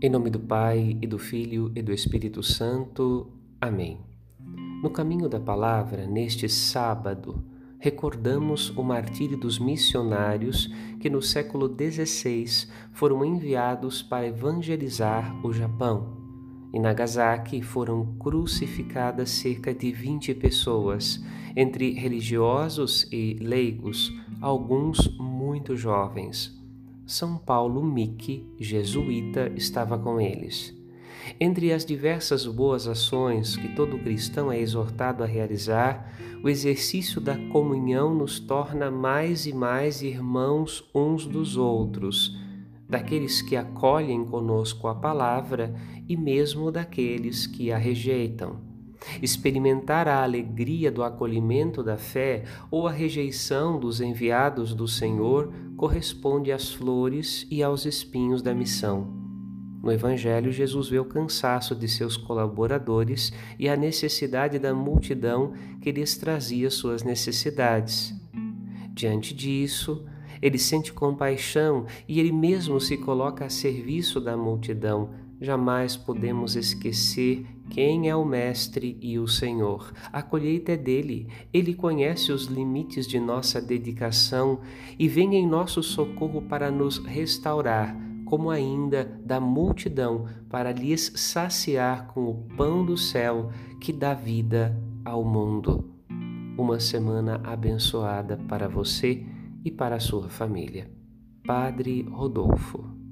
Em nome do Pai, e do Filho e do Espírito Santo. Amém. No caminho da palavra, neste sábado, recordamos o martírio dos missionários que no século XVI foram enviados para evangelizar o Japão. Em Nagasaki foram crucificadas cerca de 20 pessoas, entre religiosos e leigos, alguns muito jovens. São Paulo Mickey, jesuíta, estava com eles. Entre as diversas boas ações que todo cristão é exortado a realizar, o exercício da comunhão nos torna mais e mais irmãos uns dos outros, daqueles que acolhem conosco a palavra e mesmo daqueles que a rejeitam. Experimentar a alegria do acolhimento da fé ou a rejeição dos enviados do Senhor corresponde às flores e aos espinhos da missão. No Evangelho, Jesus vê o cansaço de seus colaboradores e a necessidade da multidão que lhes trazia suas necessidades. Diante disso, ele sente compaixão e ele mesmo se coloca a serviço da multidão, jamais podemos esquecer quem é o Mestre e o Senhor. A colheita é dele, ele conhece os limites de nossa dedicação e vem em nosso socorro para nos restaurar, como ainda da multidão, para lhes saciar com o pão do céu que dá vida ao mundo. Uma semana abençoada para você e para a sua família. Padre Rodolfo.